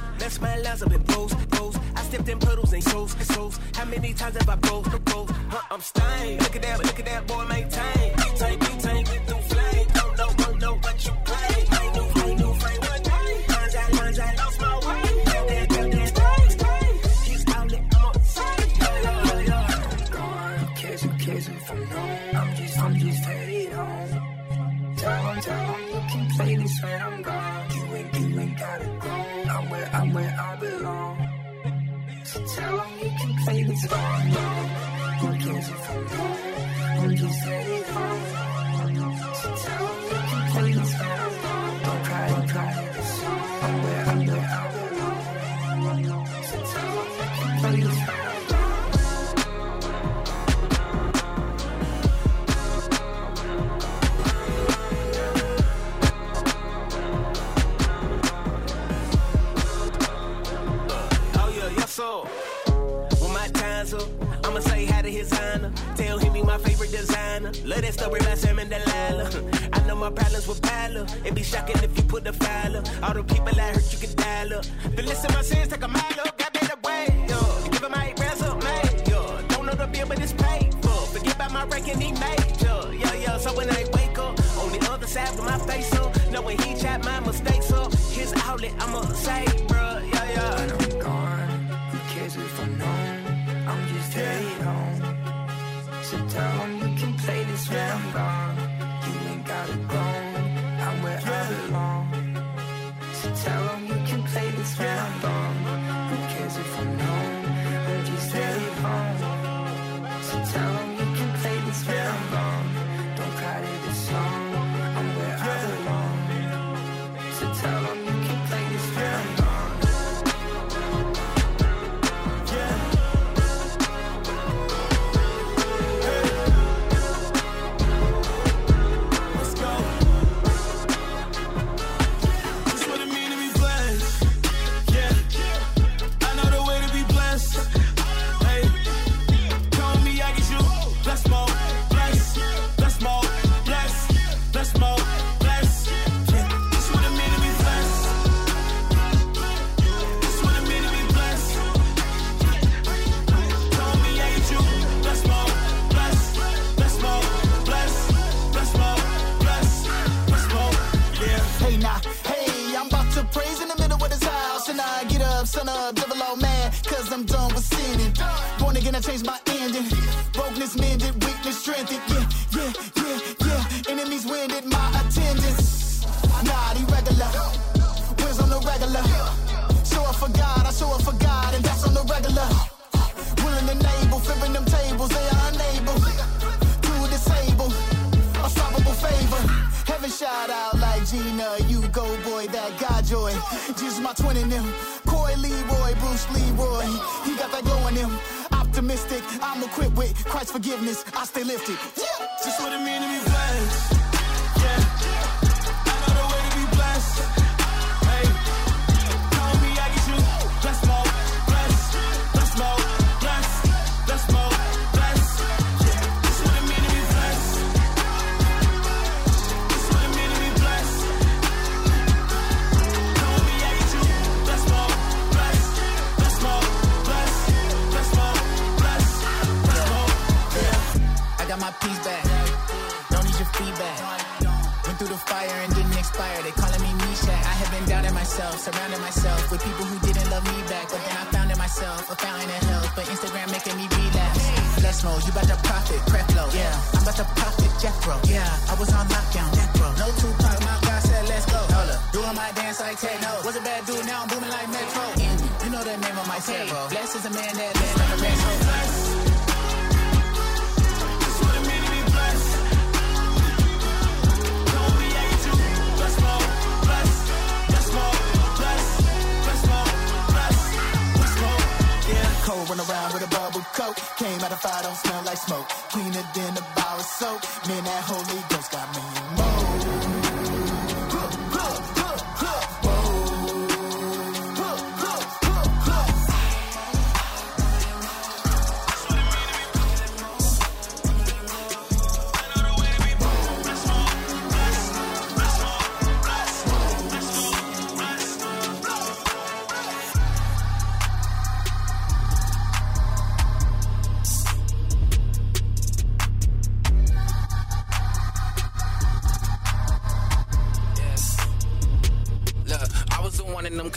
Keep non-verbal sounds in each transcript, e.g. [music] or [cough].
goes. That's my lines up in pros, pros. I stepped in puddles and souls, souls. How many times have I broke, broke? Huh, I'm stained. Look at that, look at that boy, maintain. Tank, tank, through flame. Don't know, don't know what you play. Where, I'm where I belong. So tell him you can play this when I'm gone. You kiss him from home. I'm just headed home. So tell him you can play I'm gone. Don't cry, don't cry. Song. I'm where, I'm my I'ma say hi to his honor. Tell him he my favorite designer. Love that story about Sam and Delilah. [laughs] I know my problems with Pilate. It'd be shocking if you put the file up. All the people I hurt, you can dial up. The list of my sins, take a mile up. Got better way, yeah. Give him my resume, yeah. Don't know the bill, but it's paid for. Forget about my ranking, he major. Yeah, yeah. So when I wake up, on the other side with my face up, knowing he chopped my mistakes up. His outlet, I'ma say, bruh, yeah, yeah. And able, flipping them tables, they are unable to disable. Unstoppable favor. Heaven shout out like Gina, you go boy, that God joy. Jesus my twin in them. Coy Leroy, Bruce Leroy. He got that glow in him. Optimistic, I'm equipped with Christ's forgiveness. I stay lifted. Yeah. Just what it mean to be blessed. Fountain of health. But Instagram making me relapse. Bless mode, you about to profit, prep low. Yeah, I'm about to profit, Jethro. Yeah, I was on lockdown, death row. No Tupac, my God said let's go. Hold up, doing my dance like techno. Was a bad dude, now I'm booming like Metro. Indie, you know the name of my set, bro. Blessed is a man that land on the rest. Cold run around with a bubble coat. Came out of fire, don't smell like smoke. Cleaner than a bar of soap. Man, that Holy Ghost got me in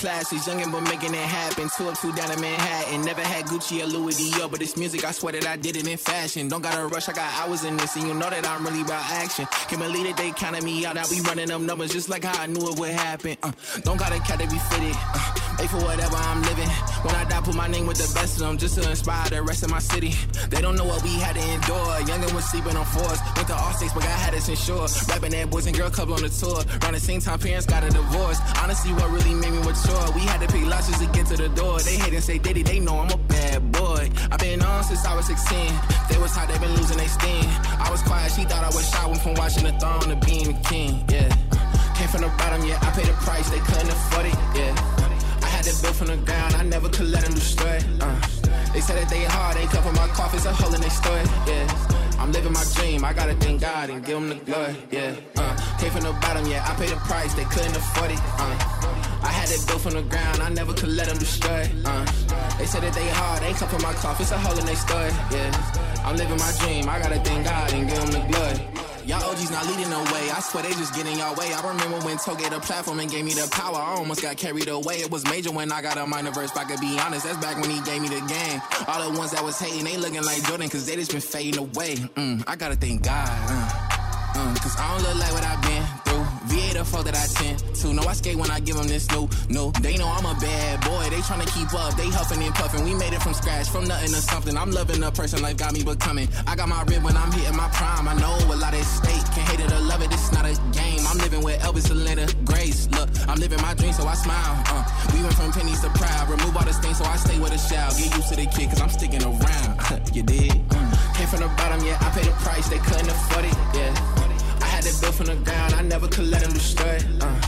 classes, youngin' but making it happen. Two up, two down in Manhattan. Never had Gucci or Louis Dior, but this music, I swear that I did it in fashion. Don't gotta rush, I got hours in this, and you know that I'm really about action. Can't believe that they counted me out. Now be running them numbers just like how I knew it would happen. Uh, don't gotta cat to be fitted. Uh, For whatever I'm living. When I die, put my name with the best of them just to inspire the rest of my city. They don't know what we had to endure. Youngin' was sleeping on floors. Went to all states, but God had us insured. Rapping that boys and girl club on the tour. Around the same time, parents got a divorce. Honestly, what really made me mature? We had to pick losses to get to the door. They hate and say, Diddy, they know I'm a bad boy. I've been on since I was 16. They was hot, they been losing their steam. I was quiet, she thought I was shy. Went from watching the throne to being king. Yeah. Came from the bottom, yeah. I paid the price, they couldn't afford it. Yeah. Had to build from the ground, I never could let them destroy. Uh. They said that they hard, they come from my coffins, a hole in their story. Yeah. I'm living my dream, I gotta thank God and give them the glory. Yeah. Uh. Came from the bottom, yeah. I paid the price, they couldn't afford it. Uh. I had it built from the ground, I never could let them destroy. Uh. They said that they hard, they come from my coffins, a hole in their story. Yeah. I'm living my dream, I gotta thank God and give them the glory. Y'all OGs not leading the way. I swear they just getting y'all way. I remember when Toe gave the platform and gave me the power. I almost got carried away. It was major when I got a minor verse. If I could be honest, that's back when he gave me the game. All the ones that was hating, they looking like Jordan, cause they just been fading away. Mm, I gotta thank God. Uh, uh, cause I don't look like what I've been VA the fuck that I tend to. No, I skate when I give them this new. No, they know I'm a bad boy. They tryna keep up. They huffing and puffing. We made it from scratch, from nothing to something. I'm loving the person life got me becoming. I got my rib when I'm hitting my prime. I know a lot at stake. Can't hate it or love it. It's not a game. I'm living with Elvis, Atlanta, Grace. Look, I'm living my dream, so I smile. Uh, we went from pennies to proud. Remove all the stains, so I stay with a shout. Get used to the kid, cause I'm sticking around. [laughs] you did? Mm. Came from the bottom, yeah. I paid the price. They couldn't afford it, yeah. Had it built from the ground, I never could let them destroy. Uh.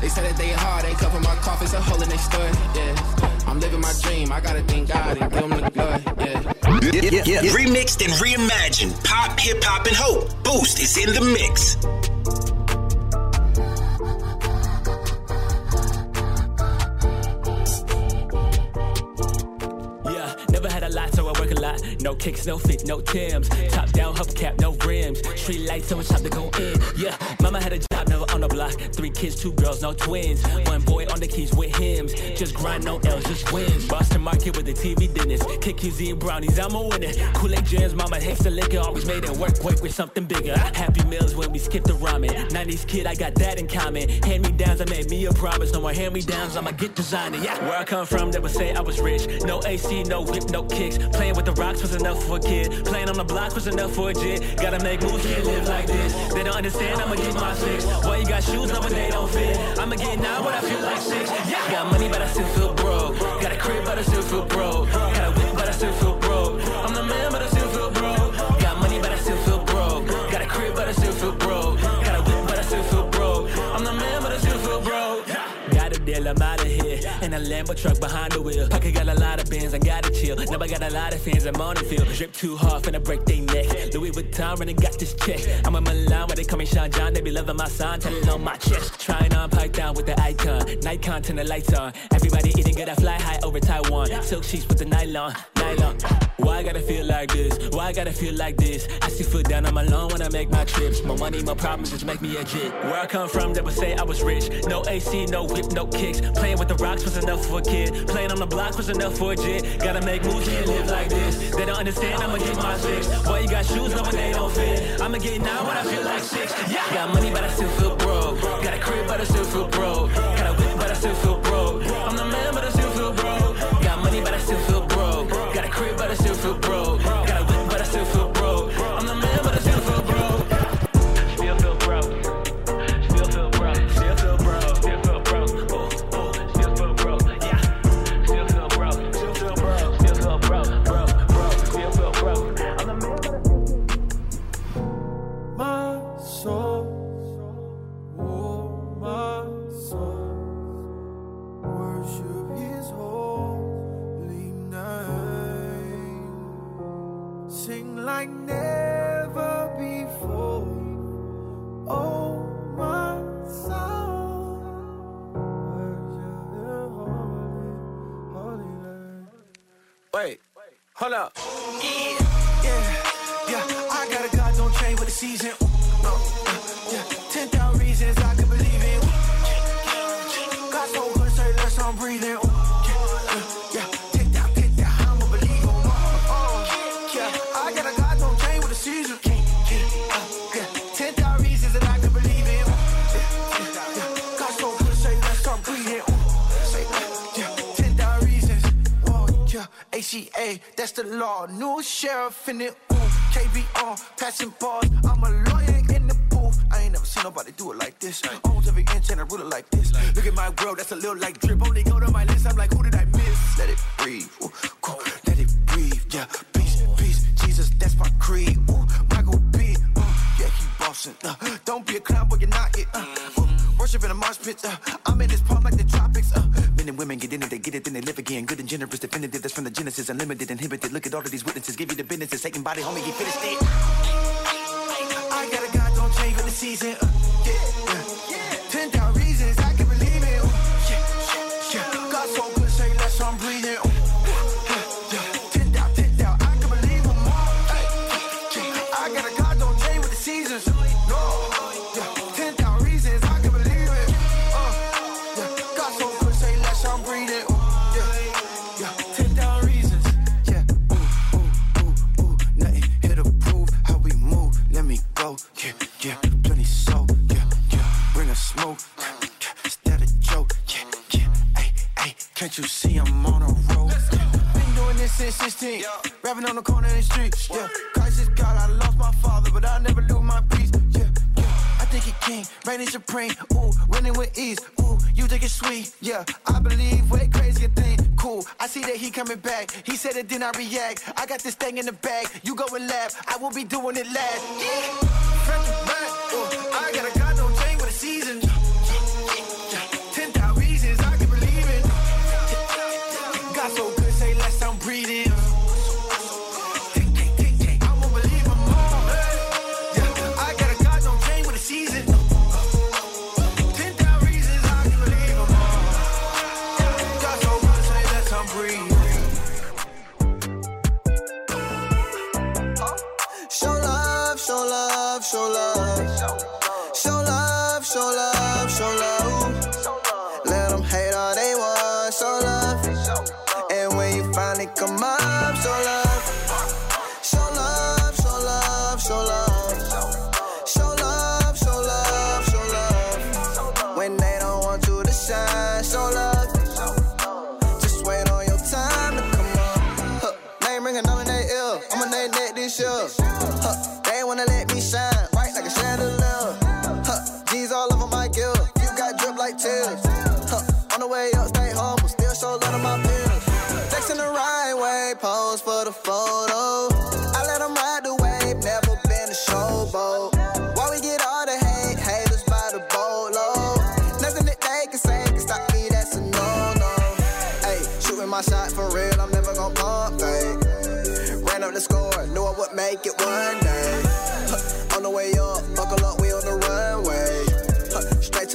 They said that they hard, they cover my coffins, a hole in their story. Yeah, I'm living my dream, I gotta thank God and give them the glory. Yeah. Yeah, yeah, yeah. Remixed and reimagined. Pop, hip hop, and hope. Boost is in the mix. Kicks, no fit, no Tims. Top down, hubcap, no rims. Street lights, so it's time to go in. Yeah, mama had a job, never on the block. Three kids, two girls, no twins. One boy on the keys with hymns. Just grind, no L's, just wins. Boston market with the TV dinners. Kick QZ and brownies, I'm a winner. Kool-Aid jams, mama hates the liquor. Always made it work, work with something bigger. Happy meals when we skip the ramen. 90s kid, I got that in common. Hand me downs, I made me a promise. No more hand me downs, I'ma get designer. Yeah, where I come from, they would say I was rich. No AC, no whip, no kicks. Playing with the rocks was enough for a kid. Playing on the blocks was enough for a jit. Gotta make moves, can't live like this. They don't understand, I'ma get my fix. Why you got shoes, no, but they don't fit. I'ma get now but I feel like six. Yeah, got money, but I still feel broke. Got a crib, but I still feel broke. Got a whip, but I still feel broke. I'm the man, but I still feel broke. Got money, but I still feel broke. Got a crib, but I still feel broke. Got a whip, but I still feel broke. I'm the man, but I still feel broke. Got a deal, I'm out. In a Lambo truck behind the wheel. Pocket got a lot of bins, I gotta chill. Now I got a lot of fans, I'm on the field. Drip too hard, finna break they neck. Louis Vuitton, running got this check. I'm in Milan where they call me Sean John. They be loving my sign, telling on my chest. Trying on down with the icon. Nikon, turn the lights on. Everybody eating good, I fly high over Taiwan. Silk sheets with the nylon, nylon. Why I gotta feel like this? Why I gotta feel like this? I see foot down on my lawn when I make my trips. My money, my problems, just make me a jit. Where I come from, they would say I was rich. No AC, no whip, no kicks. Playing with the rocks was enough for a kid. Playing on the block was enough for a jit. Gotta make moves, can't live like this. They don't understand, I'ma get my fix. Why you got shoes, no, but they don't fit. I'ma get nine when I feel like six. Yeah. Got money, but I still feel broke. Got a crib, but I still feel broke. Got a whip, but I still feel broke. I'm the man, but I still feel broke. Got money, but I still feel season. No, yeah, yeah. Ten thousand reasons I could believe in. God so good, say less I'm breathing. Yeah, take that, take that, I'm a believer. Oh, yeah, I got a God, don't with the season. Yeah, 10,000 reasons that I can believe in. Yeah, yeah, God so good, say let's start breathing. 10,000 reasons. Yeah, ACA, that's the law. New sheriff in it. Ooh, KBR, passing bars. I'm a lawyer in the booth. I ain't never seen nobody do it like this. Owns every inch and I rule it like this. Look at my world, that's a little like drip. Only go to my list, I'm like, who did I miss? Let it breathe, ooh, cool. let it breathe, yeah. Peace, peace, Jesus, that's my creed. Ooh, Michael B, uh, yeah, he bossing. Uh, don't be a clown, but you're not it. Uh, ooh, worship in a marsh pit. Uh, I'm in this palm like the tropics. Uh, men and women get in it, they get it, then they live again. Good and generous, definitive. That's from the Genesis, unlimited, inhibited. Look at all of these witnesses, give you the business. Taking body, homie, he finished it. Go. Yeah, yeah. Plenty soul. Yeah, yeah. Bring a smoke. Yeah, Is that a joke? Yeah, yeah. Hey, hey. Can't you see I'm on a roll? Yeah. Been doing this since 16. yeah. Rapping on the corner of the street. Yeah. Reigning supreme. Ooh, winning with ease. Ooh, you think it's sweet. Yeah, I believe way crazier thing. Cool, I see that he coming back. He said it, then I react. I got this thing in the bag. You go and laugh. I will be doing it last. Yeah. Show love. Show love, show love, show love. Let them hate all they want, show love. And when you finally come up,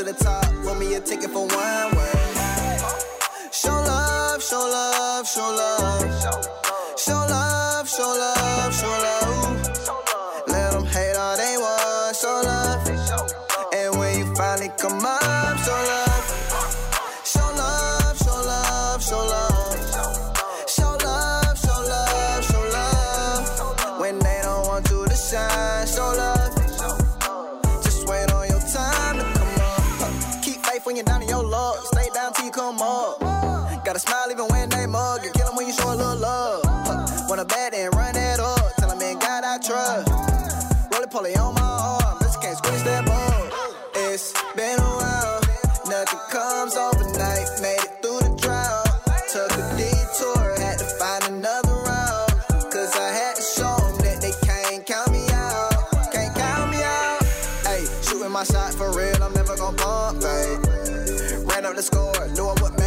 to the top, want me a ticket for one way. Show love, show love, show love. Shot for real. I'm never gonna pump fake. Ran up the score. Knew I would